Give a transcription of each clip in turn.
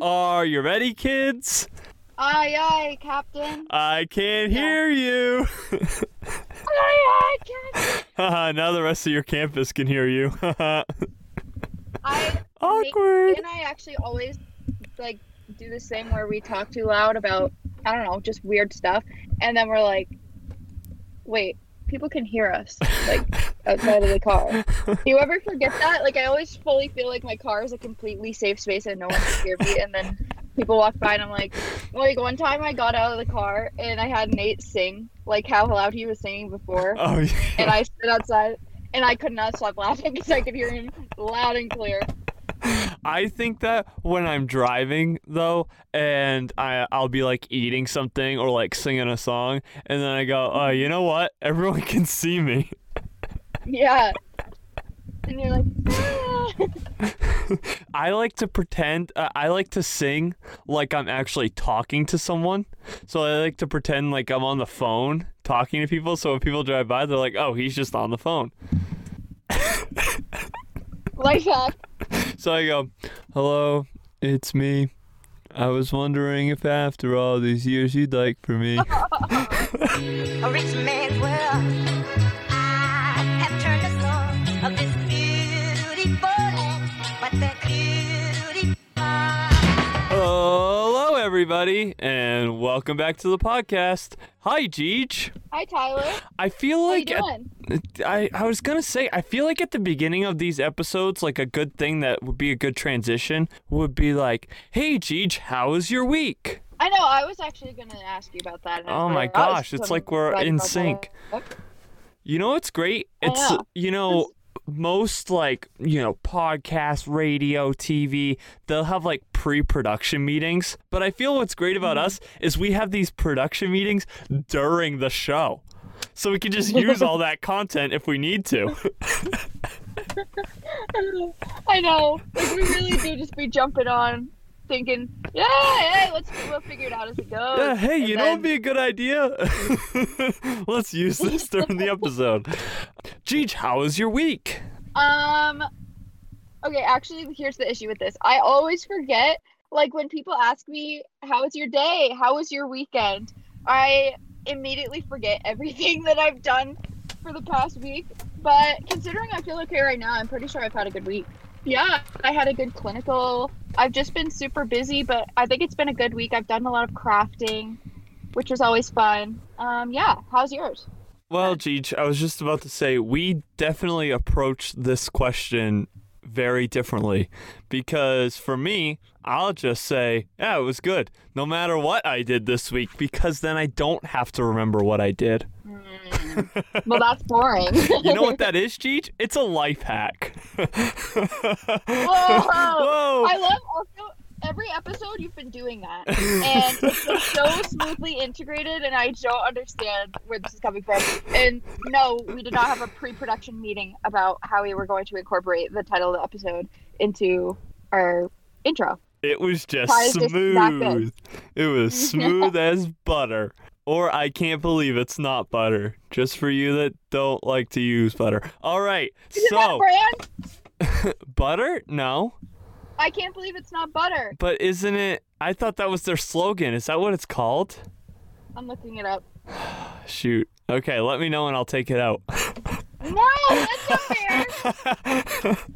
Are you ready, kids? Aye, aye, Captain. I can't hear you. Aye, aye, Captain. Now the rest of your campus can hear you. I Awkward. Nate and I actually always like do this thing where we talk too loud about I don't know, just weird stuff, and then we're like, wait, people can hear us like outside of the car. Do you ever forget that? Like I always fully feel like my car is a completely safe space and no one can hear me, and then people walk by and I'm like, like one time I got out of the car and I had Nate sing like how loud he was singing before, oh, yeah. and I stood outside and I could not stop laughing because I could hear him loud and clear. I think that when I'm driving though, and I I'll be like eating something or like singing a song, and then I go, oh, you know what? Everyone can see me. Yeah. And you're like, "Ah." I like to pretend. Uh, I like to sing like I'm actually talking to someone. So I like to pretend like I'm on the phone talking to people. So when people drive by, they're like, "Oh, he's just on the phone." life hack. So I go, "Hello, it's me. I was wondering if after all these years you'd like for me." a rich man's world. Everybody, and welcome back to the podcast. Hi, Geej. Hi, Tyler. I feel like at-? I, I was gonna say I feel like at the beginning of these episodes, like a good thing that would be a good transition would be like, "Hey, Geej, how was your week?" I know. I was actually gonna ask you about that. Oh my oh, gosh, it's like we're in sync. You know what's great? It's you know most like you know podcast, radio, TV. They'll have like pre-production meetings, but I feel what's great about Mm-hmm. us is we have these production meetings during the show. So we can just use all that content if we need to. I know. Like we really do just be jumping on, thinking, yeah, hey, let's we'll figure it out as it goes. Yeah, hey, And you know what'd be a good idea? Let's use this during the episode. Geej, how was your week? Um. Okay, actually, here's the issue with this. I always forget. Like when people ask me, "How was your day? How was your weekend?" I immediately forget everything that I've done for the past week. But considering I feel okay right now, I'm pretty sure I've had a good week. Yeah, I had a good clinical. I've just been super busy, but I think it's been a good week. I've done a lot of crafting, which was always fun. Um, yeah, how's yours? Well, Geej, I was just about to say we definitely approach this question very differently because for me, I'll just say, yeah, it was good, no matter what I did this week, because then I don't have to remember what I did. Hmm. Well, that's boring. You know what that is, Geej? It's a life hack. Whoa! Whoa! I love also every episode you've been doing that, and it's so smoothly integrated, and I don't understand where this is coming from. And no, we did not have a pre-production meeting about how we were going to incorporate the title of the episode into our intro. It was just is just smooth. It was smooth as butter. Or I can't believe it's not butter. Just for you that don't like to use butter. All right. Is So, brand? butter? No. I can't believe it's not butter. But isn't it? I thought that was their slogan. Is that what it's called? I'm looking it up. Shoot. Okay, let me know and I'll take it out. No, that's not fair.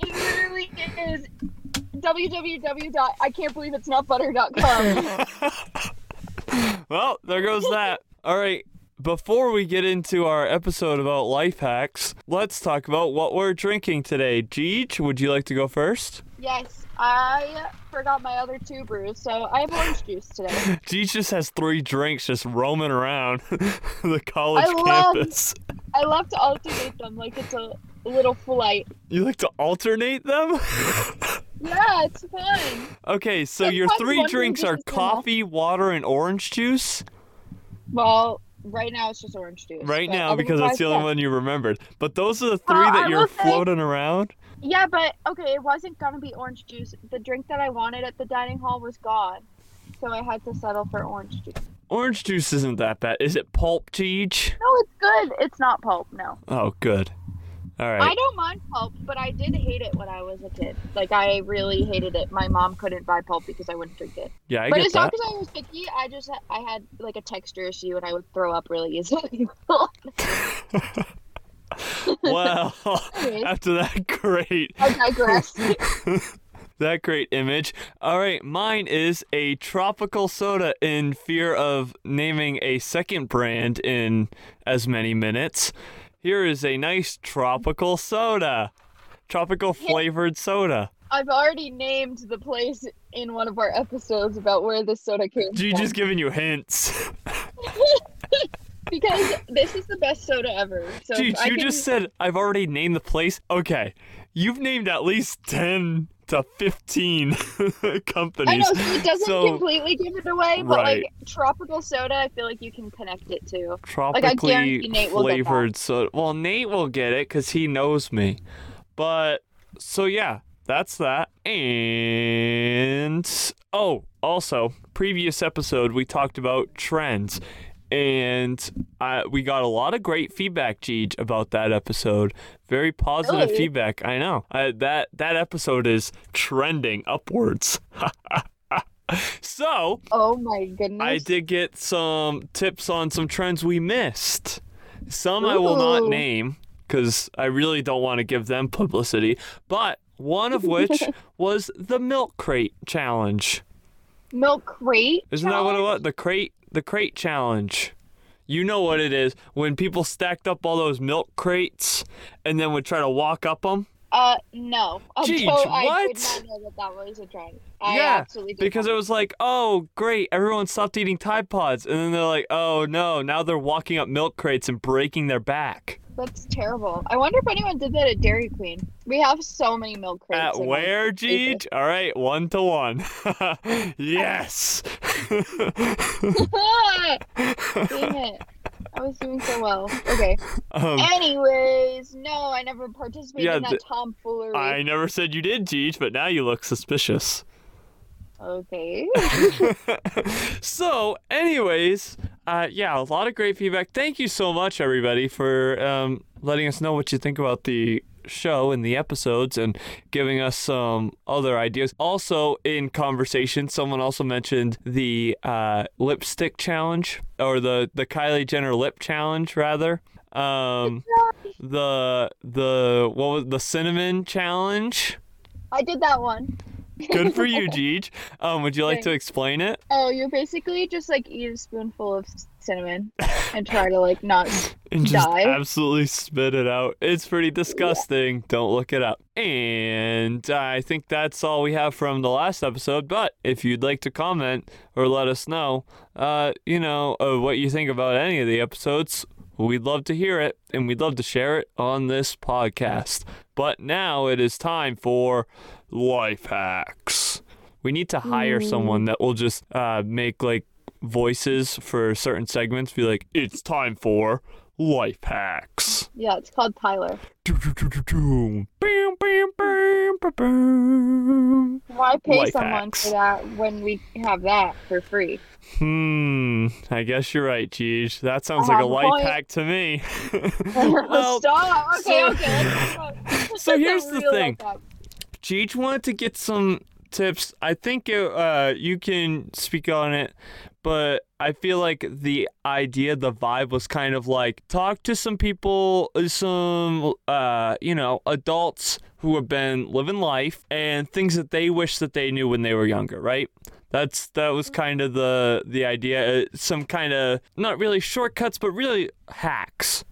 It literally is www.ican'tbelieveit'snotbutter.com. well, there goes that. All right. Before we get into our episode about life hacks, let's talk about what we're drinking today. Geej, would you like to go first? Yes, I forgot my other two brews, so I have orange juice today. Geej just has three drinks just roaming around the college I love- campus. I love to alternate them like it's a little flight. You like to alternate them? Yeah, it's fun. okay, so Sometimes your three drinks are is enough. coffee, water, and orange juice? Well, right now it's just orange juice. Right now, because that's the only otherwise, one you remembered. But those are the three Uh, that you're will say- floating around? Yeah. yeah, but okay, it wasn't gonna be orange juice. The drink that I wanted at the dining hall was gone, so I had to settle for orange juice. Orange juice isn't that bad. Is it pulp, Teach? No, it's good. It's not pulp. No. Oh, good. All I don't mind pulp, but I did hate it when I was a kid. Like I really hated it. My mom couldn't buy pulp because I wouldn't drink it. Yeah, I but it's not because I was picky. I just I had like a texture issue and I would throw up really easily. Well, Anyways. after that great I digress. that great image. All right, mine is a tropical soda in fear of naming a second brand in as many minutes. Here is a nice tropical soda. Tropical flavored soda. I've already named the place in one of our episodes about where this soda came G from. just giving you hints. because this is the best soda ever. So I you can- just said I've already named the place. Okay. You've named at least 10 to 15 companies. I know, so it doesn't So- completely give it away, but Right. like tropical soda, I feel like you can connect it to. tropically guarantee Nate will get flavored soda. Well, Nate will get it because he knows me. But so yeah, that's that. And oh, also, previous episode we talked about trends, and uh, we got a lot of great feedback, Geej, about that episode. Very positive Really? feedback. I know uh, that that episode is trending upwards. so Oh my goodness. I did get some tips on some trends we missed. Some I will not name because I really don't want to give them publicity, but one of which was the milk crate challenge. Milk crate. Isn't that what it was? The crate, the crate challenge. You know what it is when people stacked up all those milk crates and then would try to walk up them. Uh, no. Jeez, Although I what? did not know that that was a trend. I Yeah, absolutely did Because it was like, oh, great, everyone stopped eating Tide Pods. And then they're like, oh, no, now they're walking up milk crates and breaking their back. That's terrible. I wonder if anyone did that at Dairy Queen. We have so many milk crates. At where. Geej? All right, one to one. yes. Dang it. I was doing so well. Okay. um, Anyways, no, I never participated Yeah, in that the- tomfoolery. I never said you did, Geej, but now you look suspicious. Okay. so, anyways, uh, yeah, a lot of great feedback. Thank you so much, everybody, for um, letting us know what you think about the show and the episodes and giving us some other ideas. Also, in conversation, someone also mentioned the uh, lipstick challenge or the the Kylie Jenner lip challenge, rather. Um, the the what was the cinnamon challenge? I did that one. Good for you, Geej. Um, would you like to explain it? Oh, you basically just like eat a spoonful of cinnamon and try to like not. and just die. absolutely spit it out. It's pretty disgusting. Don't look it up. And I think that's all we have from the last episode. But if you'd like to comment or let us know, uh, you know, uh, what you think about any of the episodes, we'd love to hear it and we'd love to share it on this podcast. But now it is time for life hacks. We need to hire someone that will just uh, make like voices for certain segments. Be like, it's time for life hacks. Yeah, it's called Tyler. Bam, bam, bam, ba, bam. Why pay Life someone hacks. for that when we have that for free? Hmm. I guess you're right, Geej. That sounds I like a life point. hack to me. well, Stop. Okay, so- okay. Let's talk about so here's the thing. Geej wanted to get some tips. I think uh, you can speak on it, but I feel like the idea, the vibe was kind of like talk to some people, some, uh, you know, adults who have been living life and things that they wish that they knew when they were younger, right? That's that was kind of the the idea. Uh, Some kind of not really shortcuts, but really hacks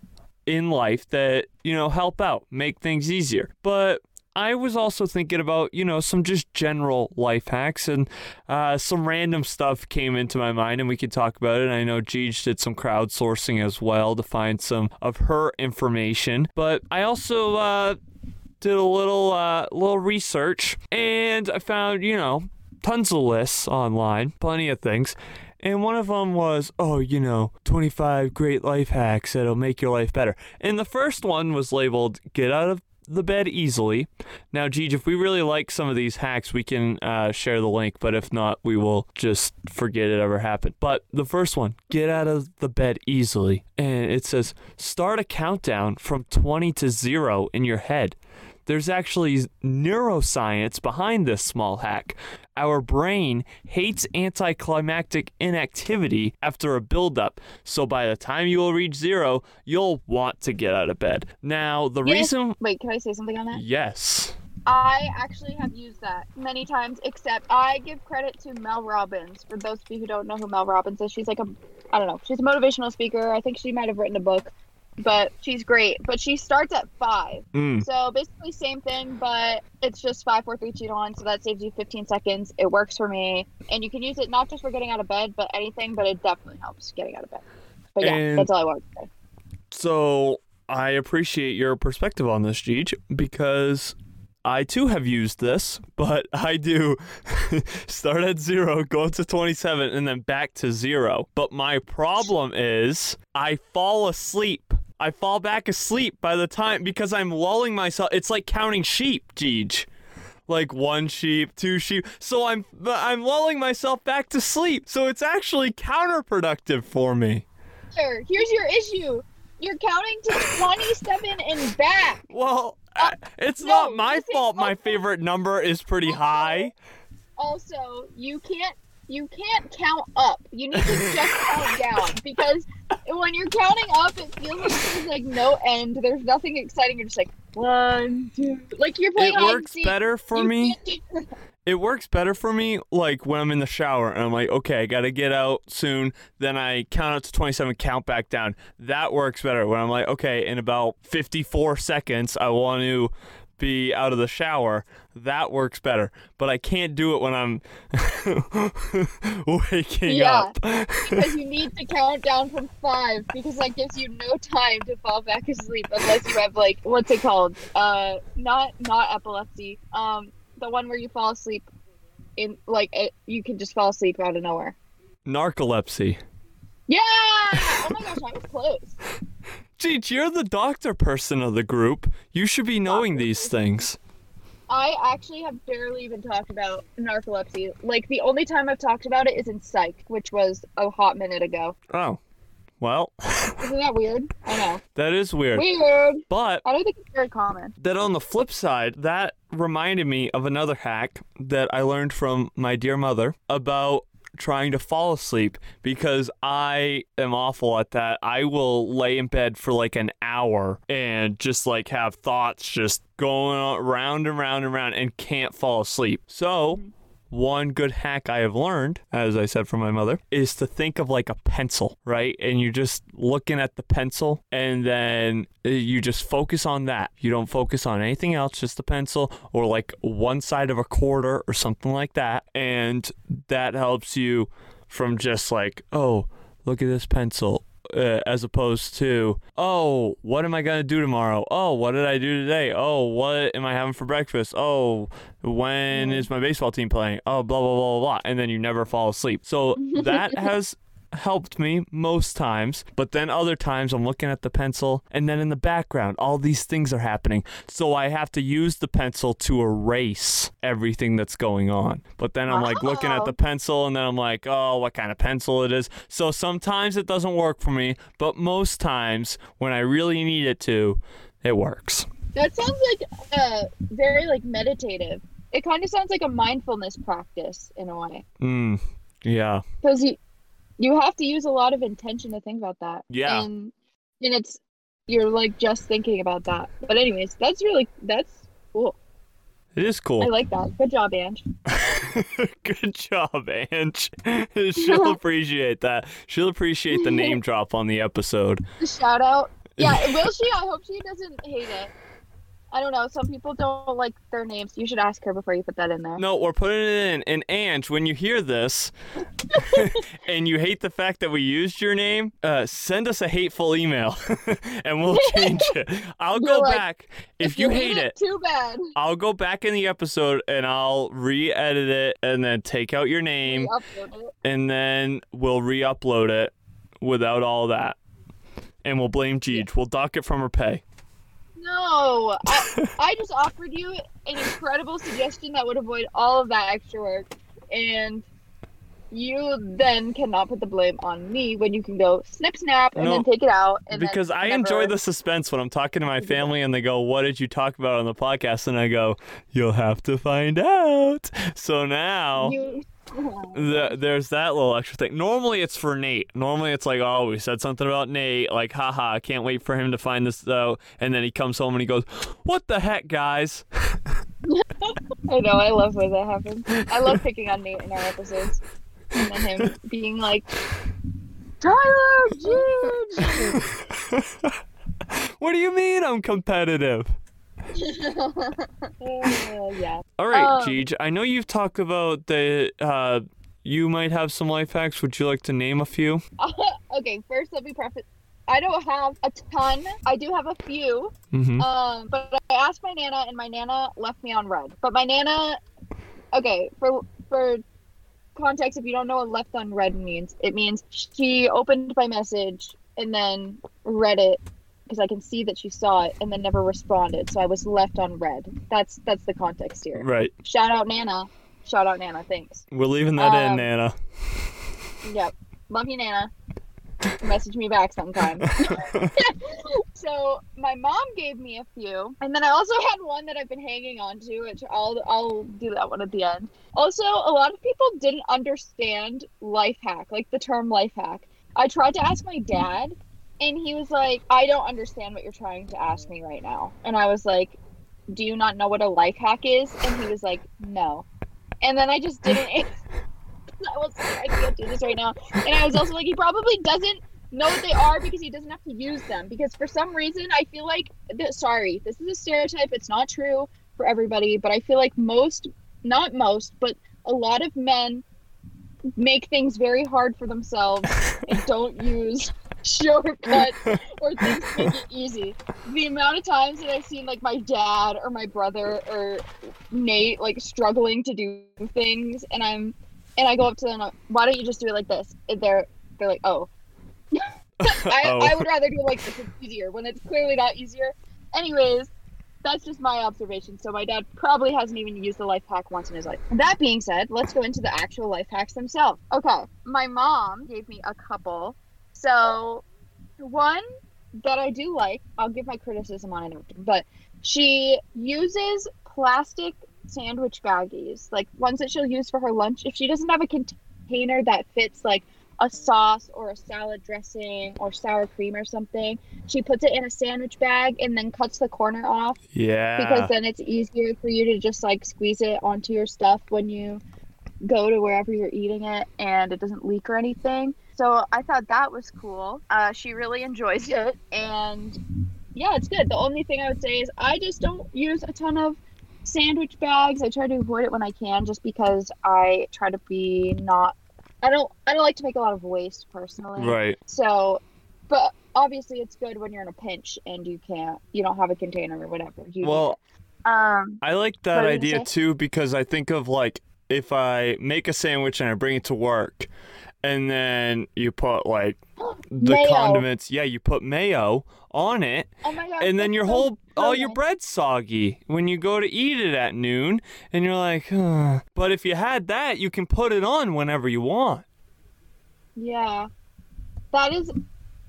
in life that you know help out, make things easier. But I was also thinking about, you know, some just general life hacks and uh, some random stuff came into my mind and we could talk about it. I know Geej did some crowdsourcing as well to find some of her information. But I also uh, did a little uh, little research and I found, you know, tons of lists online, plenty of things. And one of them was, oh, you know, 25 great life hacks that'll make your life better. And the first one was labeled get out of the bed easily. Now, Geej, if we really like some of these hacks, we can uh, share the link, but if not, we will just forget it ever happened. But the first one, get out of the bed easily. And it says, start a countdown from 20 to 0 in your head. There's actually neuroscience behind this small hack. Our brain hates anticlimactic inactivity after a buildup, so by the time you will reach zero, you'll want to get out of bed. Now, the Yes. reason. Wait, can I say something on that? Yes. I actually have used that many times, except I give credit to Mel Robbins. For those of you who don't know who Mel Robbins is, she's like a, I don't know, she's a motivational speaker. I think she might have written a book, but she's great. But she starts at five. Mm. So basically, same thing, but it's just five, four, three, two, one. So that saves you 15 seconds. It works for me, and you can use it not just for getting out of bed, but anything. But it definitely helps getting out of bed. But yeah, And- that's all I wanted to say. So I appreciate your perspective on this, Geej, because I too have used this, but I do start at zero, go to 27, and then back to zero. But my problem is I fall asleep. I fall back asleep by the time because I'm lulling myself. It's like counting sheep, Geej. Like one sheep, two sheep. So I'm I'm lulling myself back to sleep. So it's actually counterproductive for me. Sure. Here's your issue. You're counting to 27 and back. Well, Uh, it's no, not my fault. My favorite number is pretty Also- high. Also, you can't you can't count up. You need to just count down because when you're counting up, it feels like there's like no end. There's nothing exciting. You're just like one, two. Like you're It playing and works better for You me. It works better for me like when I'm in the shower and I'm like, okay, I gotta get out soon. Then I count up to 27, count back down. That works better when I'm like, okay, in about 54 seconds, I want to be out of the shower. That works better. But I can't do it when I'm waking Yeah. up. because you need to count down from five because that gives you no time to fall back asleep unless you have like what's it called? Uh, not not epilepsy. Um, the one where you fall asleep in like it, you can just fall asleep out of nowhere. Narcolepsy. Yeah! Oh my gosh, I was close. Geej, you're the doctor person of the group. You should be knowing these things. I actually have barely even talked about narcolepsy. Like the only time I've talked about it is in psych, which was a hot minute ago. Oh. Well, Isn't that weird? I know. that is weird. Weird. But I don't think it's very common. then on the flip side, that reminded me of another hack that I learned from my dear mother about trying to fall asleep because I am awful at that. I will lay in bed for like an hour and just like have thoughts just going on round and round and round and can't fall asleep. So, one good hack I have learned, as I said from my mother, is to think of like a pencil, right? And you're just looking at the pencil and then uh, you just focus on that. You don't focus on anything else, just the pencil or like one side of a quarter or something like that. And that helps you from just like, oh, look at this pencil. Uh, as opposed to, oh, what am I going to do tomorrow? Oh, what did I do today? Oh, what am I having for breakfast? Oh, when is my baseball team playing? Oh, blah, blah, blah, blah, blah. And then you never fall asleep. So that has helped me most times. But then other times I'm looking at the pencil and then in the background, all these things are happening. So I have to use the pencil to erase everything that's going on. But then I'm like looking at Oh. the pencil and then I'm like, oh, what kind of pencil it is. So sometimes it doesn't work for me. But most times when I really need it to, it works. That sounds like uh very like meditative. It kind of sounds like a mindfulness practice in a way, Mm, yeah. because you you have to use a lot of intention to think about that. Yeah. and and it's you're like just thinking about that. But anyways, that's really that's cool. It is cool. I like that. Good job, Ange. Good job, Ange. She'll appreciate that. She'll appreciate the name drop on the episode. Shout out. Yeah, will she? I hope she doesn't hate it. I don't know. Some people don't like their names. You should ask her before you put that in there. No, we're putting it in. And Ange, when you hear this and you hate the fact that we used your name, uh, send us a hateful email and we'll change it. I'll go like, back. If, you hate it, too bad. I'll go back in the episode and I'll re edit it and then take out your name it. and then we'll re upload it without all that. And we'll blame Geej. We'll dock it from her pay. No, I, I just offered you an incredible suggestion that would avoid all of that extra work, and you then cannot put the blame on me when you can go snip snap and No, then take it out. Because I enjoy the suspense when I'm talking to my family and they go, "What did you talk about on the podcast?" and I go, "You'll have to find out." So now You, the, there's that little extra thing. Normally it's for Nate. Normally it's like, "Oh, we said something about Nate." Like, haha, I can't wait for him to find this out. And then he comes home and he goes, "What the heck, guys?" I know, I love when that happens. I love picking on Nate in our episodes. And then him being like, Tyler, Ginge! what do you mean I'm competitive? Uh, yeah. All right, Um, Geej, I know you've talked about the uh you might have some life hacks. Would you like to name a few? okay, first let me preface. I don't have a ton. I do have a few. Mm-hmm. Um, but I asked my nana, and my nana left me on red. But my nana, okay, for for context, if you don't know what left on red means, it means she opened my message and then read it because I can see that she saw it and then never responded. So I was left on red. That's that's the context here. Right. Shout out Nana. Shout out Nana. Thanks. We're leaving that in, Um, Nana. Yep. Love you, Nana. Message me back sometime. so my mom gave me a few, and then I also had one that I've been hanging on to, which I'll I'll do that one at the end. Also, a lot of people didn't understand life hack, like the term life hack. I tried to ask my dad, and he was like, "I don't understand what you're trying to ask me right now," and I was like, "Do you not know what a life hack is?" And he was like, "No," and then I just didn't. I was like, I can't do this right now. And I was also like, he probably doesn't know what they are because he doesn't have to use them. Because for some reason, I feel like, th- sorry, this is a stereotype. It's not true for everybody, but I feel like most, not most, but a lot of men make things very hard for themselves and don't use shortcuts or things to make it easy. The amount of times that I've seen like my dad or my brother or Nate like struggling to do things and I'm and I go up to them, why don't you just do it like this? And they're they're like, oh. I, Oh. I would rather do it like this. It's easier when it's clearly not easier. Anyways, that's just my observation. So my dad probably hasn't even used the life hack once in his life. That being said, let's go into the actual life hacks themselves. Okay, my mom gave me a couple. So one that I do like, I'll give my criticism on it, after, but she uses plastic sandwich baggies, like ones that she'll use for her lunch. If she doesn't have a container that fits like a sauce or a salad dressing or sour cream or something, she puts it in a sandwich bag and then cuts the corner off Yeah. because then it's easier for you to just like squeeze it onto your stuff when you go to wherever you're eating it and it doesn't leak or anything. So I thought that was cool. Uh, she really enjoys it and yeah, it's good. The only thing I would say is I just don't use a ton of sandwich bags. I try to avoid it when I can just because I try to be not I don't I don't like to make a lot of waste personally. right. So, but obviously it's good when you're in a pinch and you can't, you don't have a container or whatever. You Well, um, I like that What were you idea too because I think of like if I make a sandwich and I bring it to work and then you put like the Mayo. condiments, yeah, you put mayo on it oh my god. and then your so whole all your good. bread's soggy when you go to eat it at noon and you're like, huh. but if you had that, you can put it on whenever you want. Yeah, that is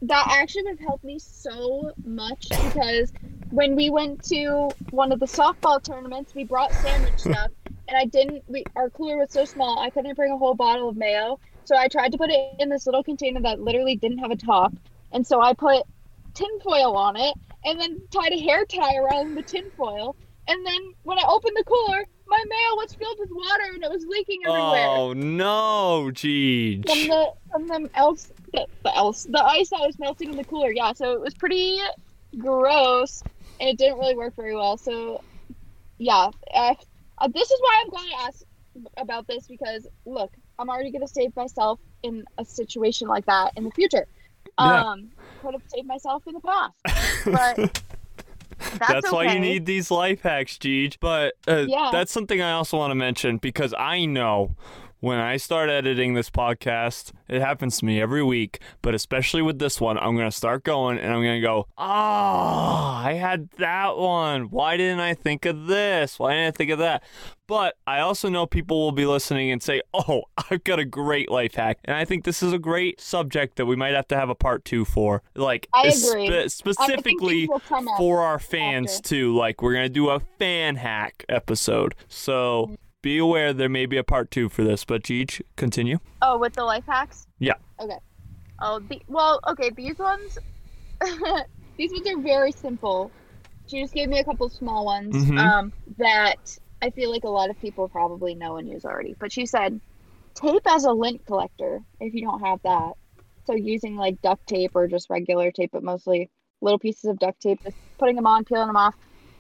that actually have helped me so much because when we went to one of the softball tournaments, we brought sandwich stuff, and I didn't. We our cooler was so small, I couldn't bring a whole bottle of mayo, so I tried to put it in this little container that literally didn't have a top, and so I put tinfoil on it, and then tied a hair tie around the tinfoil, and then when I opened the cooler, my mail was filled with water and it was leaking everywhere Oh no, geez. from the from the else the, the else the ice that was melting in the cooler. Yeah, so it was pretty gross, and it didn't really work very well. So, yeah, uh, uh, this is why I'm glad I asked about this because look, I'm already gonna save myself in a situation like that in the future. Yeah. Um, could have saved myself in the past, but that's, That's why you need these life hacks, Geej. But uh, Yeah. that's something I also want to mention because I know when I start editing this podcast, it happens to me every week, but especially with this one, I'm going to start going and I'm going to go, oh, I had that one. Why didn't I think of this? Why didn't I think of that? But I also know people will be listening and say, oh, I've got a great life hack. And I think this is a great subject that we might have to have a part two for. Like, I spe- specifically these will come up for our fans after. too. Like we're gonna do a fan hack episode. So be aware there may be a part two for this. But Geej, continue. Oh, with the life hacks? Yeah. Okay. Oh, the, well, okay, these ones, these ones are very simple. She just gave me a couple small ones Mhm. um, that I feel like a lot of people probably know and use already. But she said, tape as a lint collector if you don't have that. So using like duct tape or just regular tape, but mostly little pieces of duct tape, just putting them on, peeling them off.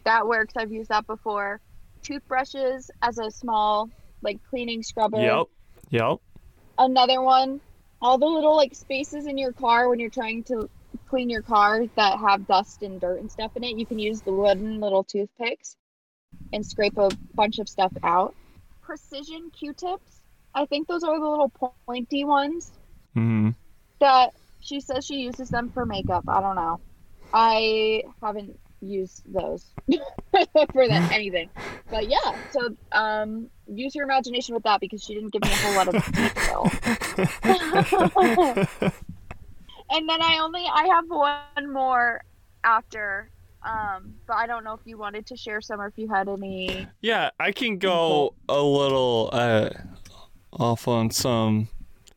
That works. I've used that before. Toothbrushes as a small like cleaning scrubber. Yep. Yep. another one all the little like spaces in your car when you're trying to clean your car that have dust and dirt and stuff in it you can use the wooden little toothpicks and scrape a bunch of stuff out. Precision q-tips. I think those are the little pointy ones hmm that she says she uses them for makeup. I don't know. I haven't used those for that anything but yeah so um use your imagination with that because she didn't give me a whole lot of detail and then I only I have one more after, um, but I don't know if you wanted to share some or if you had any. Yeah, I can go a little uh, off on some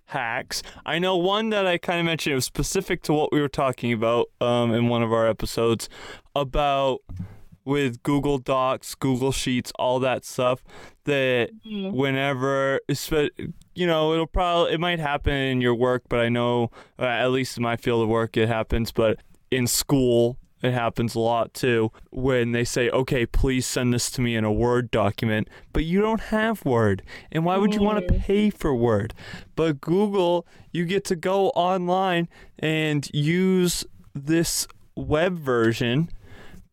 hacks. I know one that I kind of mentioned. It was specific to what we were talking about um, in one of our episodes about with Google Docs, Google Sheets, all that stuff. That whenever, espe- you know, it'll probably it might happen in your work, but I know uh, at least in my field of work it happens. But in school, it happens a lot too when they say, okay, please send this to me in a Word document, but you don't have Word. And why would you want to Mm. pay for Word? But Google, you get to go online and use this web version.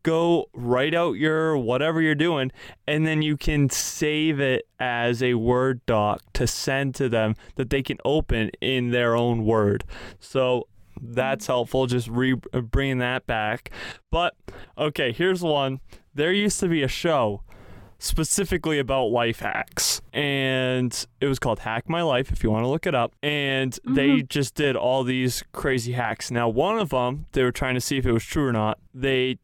Go write out your whatever you're doing, and then you can save it as a Word doc to send to them that they can open in their own Word. So that's helpful. Just re- uh, bringing that back. But okay, here's one. There used to be a show specifically about life hacks, and it was called Hack My Life. If you want to look it up, and they just did all these crazy hacks. Now, one of them, they were trying to see if it was true or not. They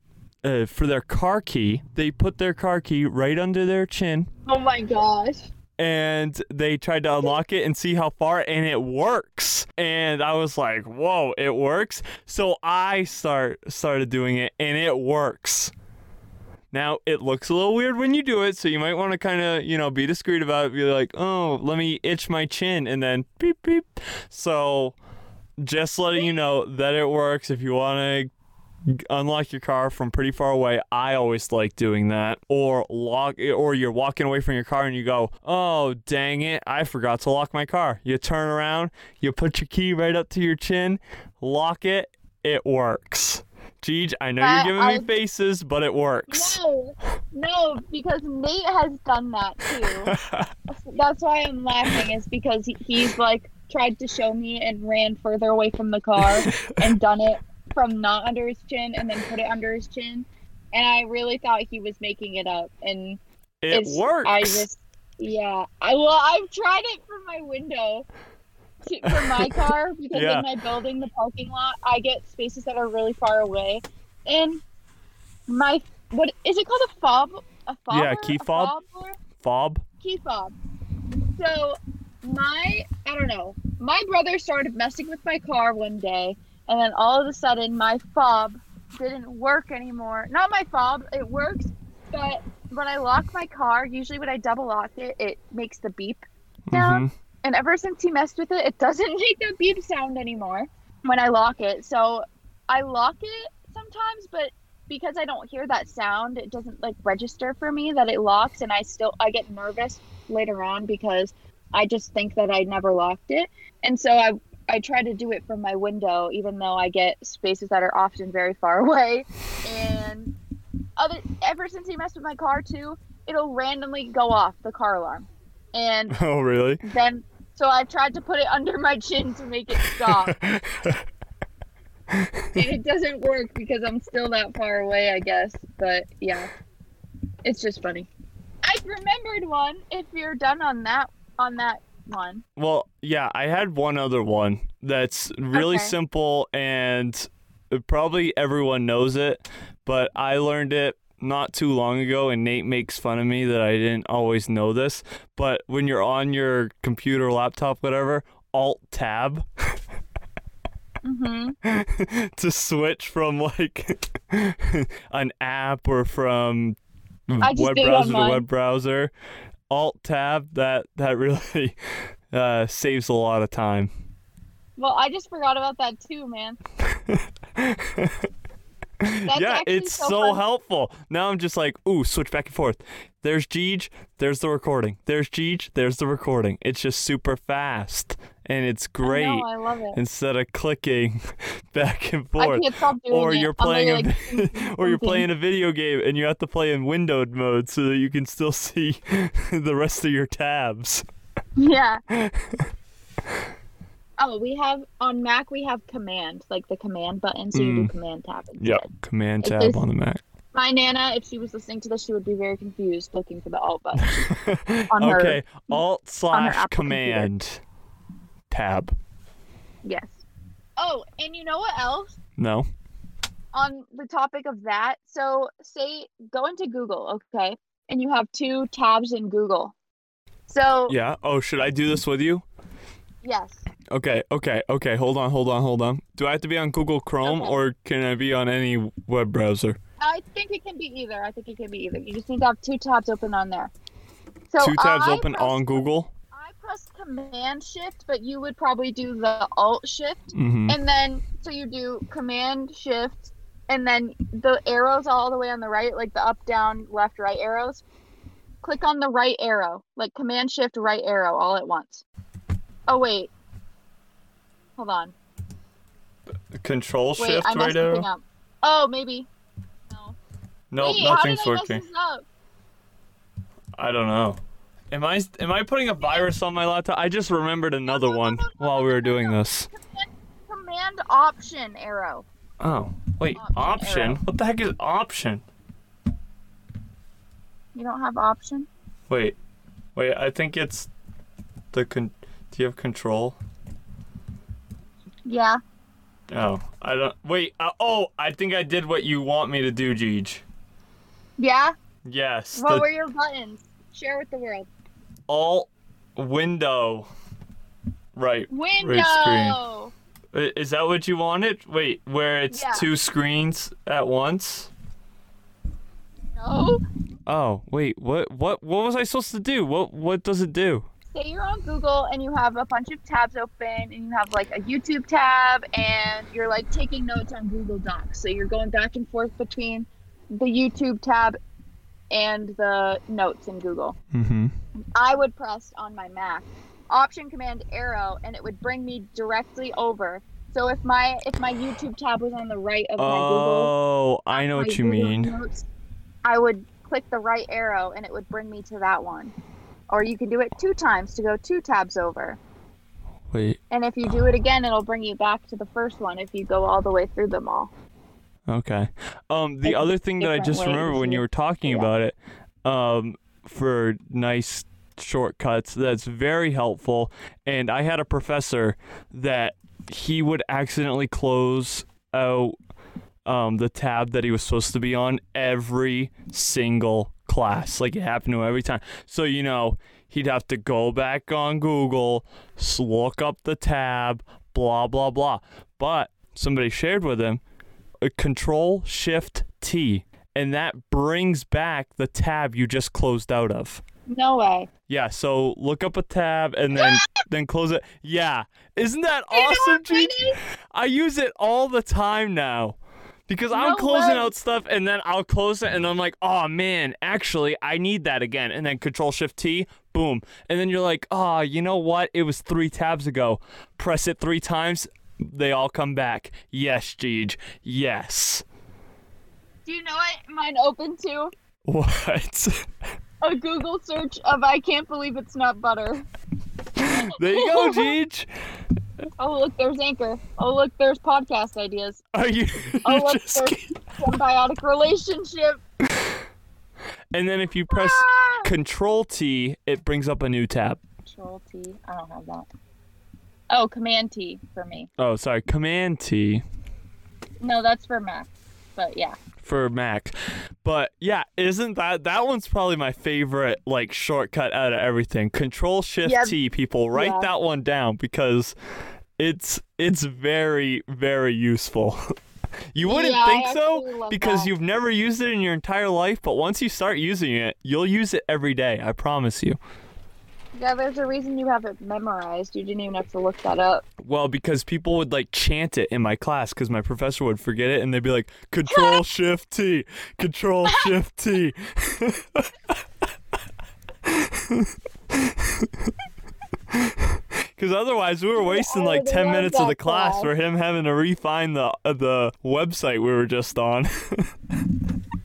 uh, for their car key, they put their car key right under their chin. Oh my gosh! and they tried to unlock it and see how far and it works. And i was like whoa it works? So i start started doing it and it works. Now it looks a little weird when you do it so you might want to kind of you know be discreet about it be like oh let me itch my chin and then beep beep. So just letting you know that it works if you want to unlock your car from pretty far away. I always like doing that. Or lock eh, or you're walking away from your car and you go, "Oh, dang it, I forgot to lock my car." You turn around, you put your key right up to your chin, lock it, it works. Geej, I know you're giving me faces, but it works. No, no, because Nate has done that too. That's why I'm laughing. Is because he's like tried to show me and ran further away from the car and done it from not under his chin and then put it under his chin. And I really thought he was making it up. And It works. I just, yeah. I well, I've tried it from my window to, for my car because Yeah. in my building, the parking lot, I get spaces that are really far away, and my what is it called a fob? A fob? Yeah, key fob. Fob. Key fob. So my I don't know. My brother started messing with my car one day, and then all of a sudden my fob didn't work anymore. Not my fob, it works, but when I lock my car, usually when I double lock it, it makes the beep sound. Mhm. And ever since he messed with it, it doesn't make the beep sound anymore when I lock it. So I lock it sometimes, but because I don't hear that sound, it doesn't like register for me that it locks, and I still I get nervous later on because I just think that I never locked it, and so I I try to do it from my window, even though I get spaces that are often very far away, and other ever since he messed with my car too, it'll randomly go off the car alarm. and Oh, really? then so I tried to put it under my chin to make it stop. and it doesn't work because I'm still that far away, I guess. But yeah, it's just funny. I remembered one. If you're done on that, on that one. Well, yeah, I had one other one that's really Okay. simple and probably everyone knows it, but I learned it not too long ago and Nate makes fun of me that I didn't always know this, but when you're on your computer, laptop, whatever, alt tab Mm-hmm. to switch from like an app or from web did it on browser to web browser, alt tab that that really uh, saves a lot of time. Well, I just forgot about that too, man. Yeah, it's so so, helpful. Now I'm just like, ooh, switch back and forth. There's Geej, there's the recording. There's Geej, there's the recording. It's just super fast and it's great I know, I love it. instead of clicking back and forth. can't stop doing Or you're playing a, like, or you're playing a video game and you have to play in windowed mode so that you can still see the rest of your tabs. Yeah. oh, we have on Mac we have command, like the command button, so you do Mm. command tab instead. Yep, command tab on the Mac. My nana, if she was listening to this, she would be very confused looking for the alt button. On her- okay, alt slash command. computer. Tab. yes. Oh, and you know what else? No. On the topic of that, so say go into Google, okay, and you have two tabs in Google. So Yeah. Oh, should I do this with you? yes, Okay, okay, okay. Hold on, hold on, hold on. Do I have to be on Google Chrome Okay. or can I be on any web browser? I think it can be either. I think it can be either. You just need to have two tabs open on there. So Two tabs I open on Google? I pressed Command Shift, but you would probably do the Alt Shift, Mm-hmm. and then so you do Command Shift, and then the arrows all the way on the right, like the up, down, left, right arrows. Click on the right arrow, like Command Shift, right arrow, all at once. Oh wait, hold on. Control Wait, shift I right arrow? up. Oh, maybe. No. Nope, Wait, nothing's working. Mess this up? I don't know. Am I am I putting a virus on my laptop? I just remembered another no, no, one while we were doing this. Command, command Option arrow. Oh, wait, Option option? What the heck is option? You don't have Option? Wait, wait, I think it's the con. Do you have control? Yeah. Oh, I don't. Wait, uh, oh, I think I did what you want me to do, Geej. Yeah. Yes, What the were your buttons? Share with the world. Alt window. Right. Window. screen. Is that what you wanted? Wait, where it's Yeah. two screens at once? No. Oh, wait, what what what was I supposed to do? What what does it do? Say you're on Google and you have a bunch of tabs open and you have like a YouTube tab and you're like taking notes on Google Docs. So you're going back and forth between the YouTube tab and the notes in Google. Mm-hmm. I would press on my Mac Option Command Arrow and it would bring me directly over. So if my if my YouTube tab was on the right of my Google Oh, I know what you Google mean. Notes, I would click the right arrow and it would bring me to that one. Or you can do it two times to go two tabs over. Wait, And if you do it again, it'll bring you back to the first one if you go all the way through them all. Okay. Um, the Like, other thing that I just remember when you were talking yeah. about it, um, for nice shortcuts, that's very helpful. And I had a professor that he would accidentally close out um, the tab that he was supposed to be on every single class. Like it happened to him every time. So, you know, he'd have to go back on Google, look up the tab, blah, blah, blah. But somebody shared with him Uh, control Shift T, and that brings back the tab you just closed out of. No way. Yeah, so look up a tab and then then close it. Yeah. Isn't that You awesome, Gene? I use it all the time now. Because I'm closing way. out stuff and then I'll close it and I'm like, oh man, actually I need that again. And then control shift T, boom. And then you're like, oh, you know what? It was three tabs ago. Press it three times, they all come back. Yes, Geej. Yes. Do you know what mine open to? What? a Google search of I can't believe it's not butter. There you go, Geej. Oh look, there's Anchor. Oh look, there's podcast ideas. Are you Oh look, there's kidding? symbiotic relationship. And then if you press Ah! Control T, it brings up a new tab. Control T. I don't have that. Oh, Command T for me. Oh, sorry, Command T No, that's for Mac. But yeah. for Mac. But yeah, isn't that that one's probably my favorite like shortcut out of everything. Control Shift Yeah. T, people write Yeah. that one down because it's it's very very useful. you wouldn't Yeah, think so because that. you've never used it in your entire life, but once you start using it, you'll use it every day, I promise you. Yeah, there's a reason you have it memorized. You didn't even have to look that up. Well, because people would like chant it in my class because my professor would forget it and they'd be like, Control Shift T, Control Shift T. Because otherwise, we were wasting like 10 minutes of the class class. for him having to refine the uh, the website we were just on.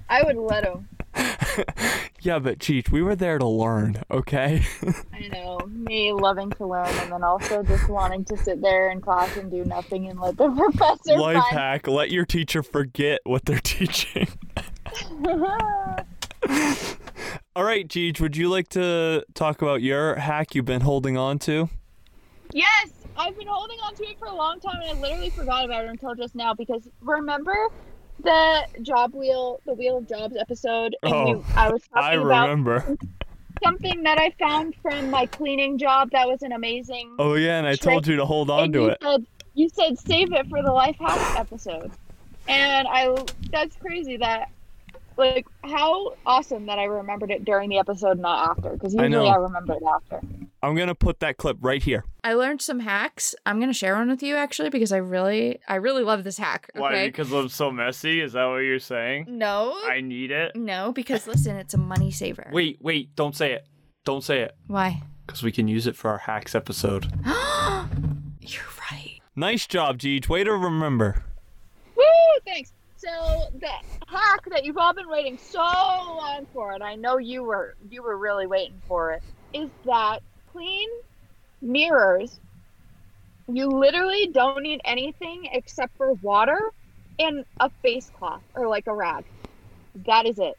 I would let him. yeah, but Geej, we were there to learn, okay? I know. Me loving to learn and then also just wanting to sit there in class and do nothing and let the professor Life find hack let your teacher forget what they're teaching. All right, Geej, would you like to talk about your hack you've been holding on to? Yes, I've been holding on to it for a long time, and I literally forgot about it until just now. Because remember the job wheel, the wheel of jobs episode, and Oh, you, I was I talking about remember. something that I found from my cleaning job that was an amazing. Oh yeah, and I told you to hold on and to you it. Said, you said save it for the life hack episode, and I that's crazy that. Like how awesome that I remembered it during the episode, not after. Because I usually know. I remember it after. I'm gonna put that clip right here. I learned some hacks. I'm gonna share one with you actually because I really, I really love this hack. Okay. Because I'm so messy? Is that what you're saying? no. I need it. no, because listen, it's a money saver. Wait, wait, don't say it. Don't say it. Why? Because we can use it for our hacks episode. You're right. Nice job, Geej. Way to remember. Woo! Thanks. So the hack that you've all been waiting so long for, and I know you were you were really waiting for it, is that clean mirrors. You literally don't need anything except for water and a face cloth or like a rag. That is it.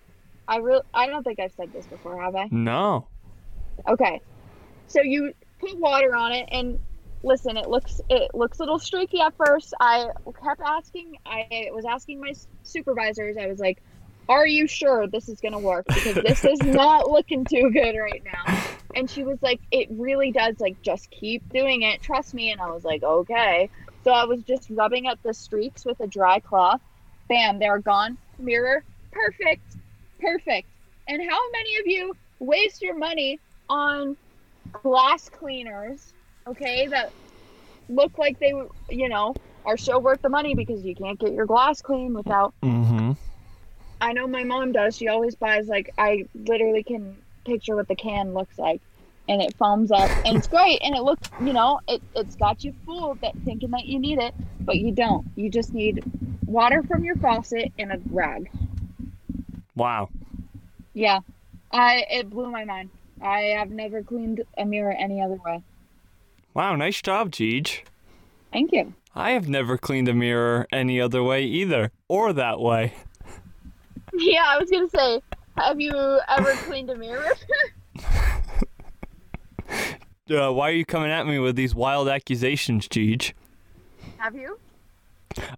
I really I don't think I've said this before, have I? No. Okay. So you put water on it and listen, it looks it looks a little streaky at first. I kept asking I was asking my supervisors. I was like, "Are you sure this is going to work because this is not looking too good right now." And she was like, "It really does like just keep doing it. Trust me." And I was like, "Okay." So I was just rubbing up the streaks with a dry cloth. Bam, they're gone. Mirror, perfect. Perfect. And how many of you waste your money on glass cleaners, okay, that look like they, you know, are so worth the money because you can't get your glass clean without. Mm-hmm. I know my mom does. She always buys like I literally can picture what the can looks like, and it foams up, and it's great, and it looks, you know, it it's got you fooled that thinking that you need it, but you don't. You just need water from your faucet and a rag. Wow. Yeah, I it blew my mind. I have never cleaned a mirror any other way. Wow, nice job, Geej. Thank you. I have never cleaned a mirror any other way either. Or that way. Yeah, I was gonna say, have you ever cleaned a mirror? Uh, why are you coming at me with these wild accusations, Geej? have you?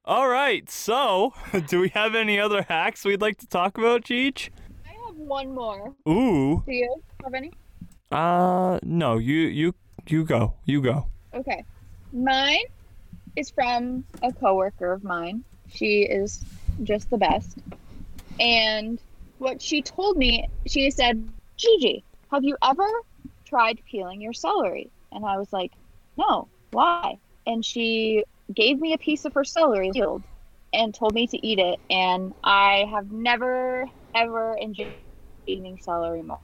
All right, so do we have any other hacks we'd like to talk about, Geej? I have one more. Ooh. Do you have any? Uh, no, you you you go. You go. Okay. Mine is from a coworker of mine. She is just the best. And what she told me, she said, Gigi, have you ever tried peeling your celery? And I was like, no, why? And she gave me a piece of her celery peeled and told me to eat it. And I have never, ever enjoyed eating celery more.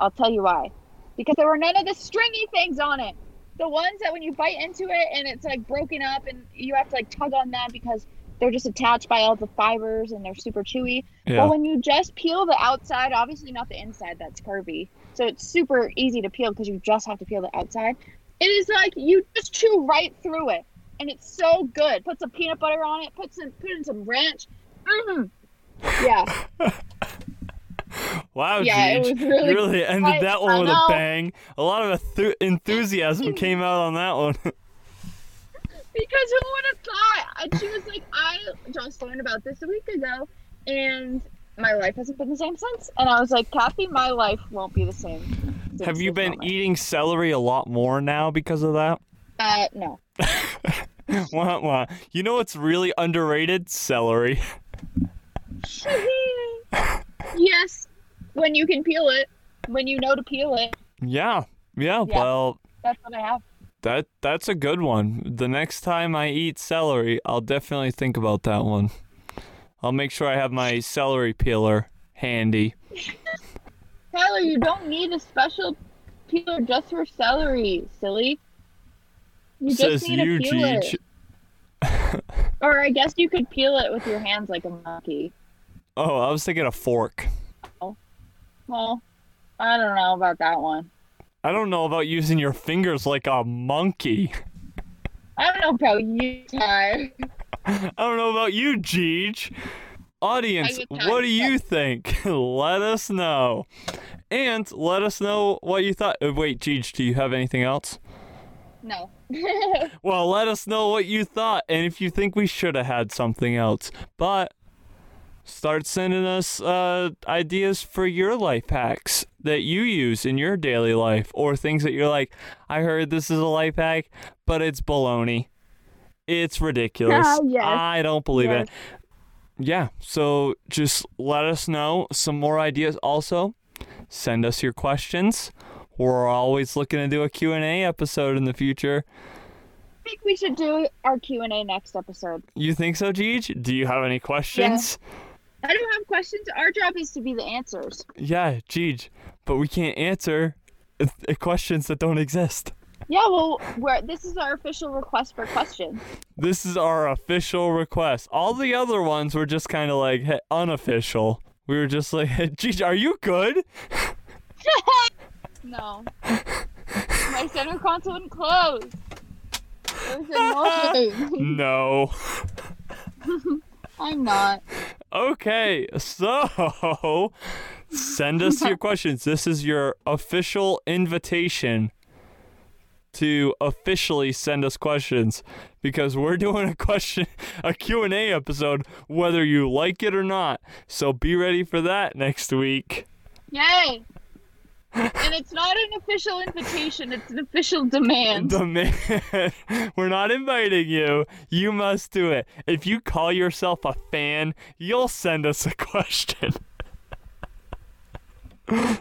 I'll tell you why. Because there were none of the stringy things on it the ones that when you bite into it and it's like broken up and you have to like tug on that because they're just attached by all the fibers and they're super chewy. Yeah. But when you just peel the outside, obviously not the inside that's curvy. So it's super easy to peel because you just have to peel the outside. It is like you just chew right through it. And it's so good. Put some peanut butter on it, put some put in some ranch. Mm. Yeah. Wow, Yeah, it was really- you really ended I- that one with a bang. A lot of enthu- enthusiasm came out on that one. Because who would have thought? And she was like, I just learned about this a week ago, and my life hasn't been the same since. And I was like, Kathy, my life won't be the same. Have you been moment." eating celery a lot more now because of that? Uh, no. Wah, wah. You know what's really underrated? Celery. yes, when you can peel it, when you know to peel it, Yeah. Yeah, Yeah. well, that's what I have. that that's a good one. The next time I eat celery, I'll definitely think about that one. I'll make sure I have my celery peeler handy. Tyler, you don't need a special peeler just for celery, silly. You just Says need you, to peel it. Or I guess you could peel it with your hands like a monkey. Oh, I was thinking a fork. Well, I don't know about that one. I don't know about using your fingers like a monkey. I don't know about you, Ty. I don't know about you, Geej. Audience, I would not what do you think? let us know. And let us know what you thought. uh, Wait, Geej, do you have anything else? No. Well, let us know what you thought and if you think we should have had something else. But start sending us uh, ideas for your life hacks that you use in your daily life or things that you're like, I heard this is a life hack, but it's baloney. It's ridiculous. Ah, yes. I don't believe Yes. it. Yeah, so just let us know some more ideas also. Send us your questions. We're always looking to do a Q&A episode in the future. I think we should do our Q&A next episode. You think so, Geej? Do you have any questions? I don't have questions. Our job is to be the answers. Yeah, Geej. But we can't answer uh, questions that don't exist. Yeah, well, we're, this is our official request for questions. This is our official request. All the other ones were just kind of like hey, unofficial. We were just like, hey, Geej, are you good? No. My center console wouldn't close. It was annoying. No. I'm not. Okay, so send us your questions. This is your official invitation to officially send us questions because we're doing a question a Q&A episode whether you like it or not. So be ready for that next week. Yay! And it's not an official invitation, it's an official demand. The man, we're not inviting you. You must do it. If you call yourself a fan, you'll send us a question.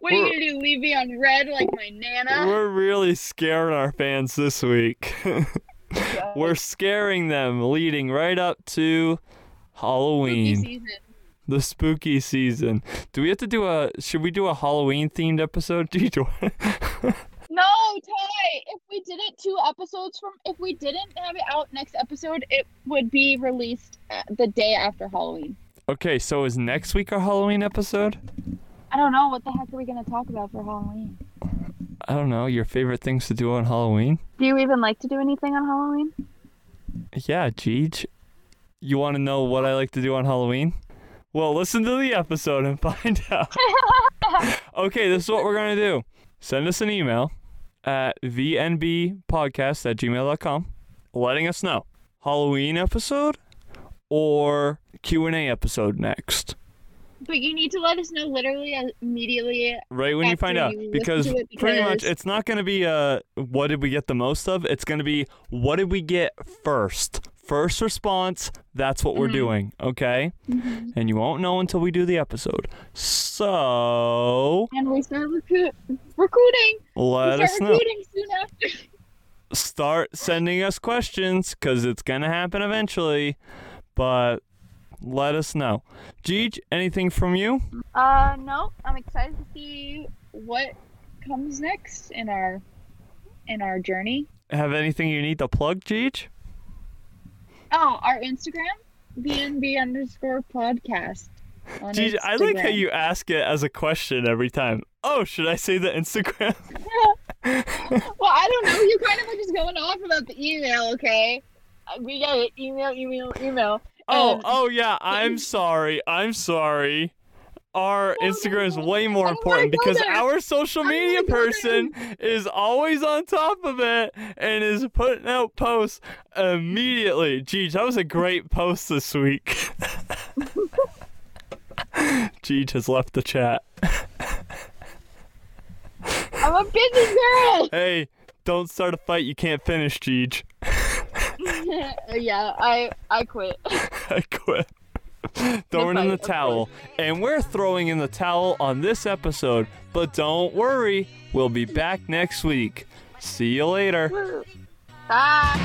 What are you gonna do? Leave me on red like my nana? We're really scaring our fans this week. We're scaring them leading right up to Halloween, season. The spooky season. Do we have to do a should we do a Halloween themed episode? Do you No, Ty. If we did it two episodes from, if we didn't have it out next episode, it would be released uh, the day after Halloween. Okay, so is next week our Halloween episode? I don't know what the heck are we gonna talk about for Halloween. I don't know, your favorite things to do on Halloween? Do you even like to do anything on Halloween? Yeah, Geej. You want to know what I like to do on Halloween? Well, listen to the episode and find out. okay, this is what we're going to do. Send us an email at vnbpodcast at gmail.com letting us know Halloween episode or Q&A episode next. But you need to let us know literally immediately. Right when you find out. you listen Because, pretty much it's not going to be uh what did we get the most of? It's going to be what did we get first? First response, that's what we're Mhm. doing, okay? And you won't know until we do the episode. So, And we start recruit recruiting. let we us know. recruiting soon after. Start sending us questions cuz it's going to happen eventually. But let us know. Geej, anything from you? Uh, no, I'm excited to see what comes next in our in our journey. Have anything you need to plug, Geej? Oh, our Instagram, VNB underscore podcast. I like how you ask it as a question every time. Oh, should I say the Instagram? Well, I don't know. You kind of were just going off about the email, okay? We got it. Email, email, email. Oh, And- oh yeah. I'm sorry. I'm sorry. Our oh no, Instagram is way more oh important wanna because our social media there. person is always on top of it and is putting out posts immediately. Geez, that was a great post this week. Geej has left the chat. I'm a busy girl. Hey, don't start a fight you can't finish, Geej. yeah, I I quit. I quit. Throwing in the towel. And we're throwing in the towel on this episode. But don't worry, we'll be back next week. See you later. Bye.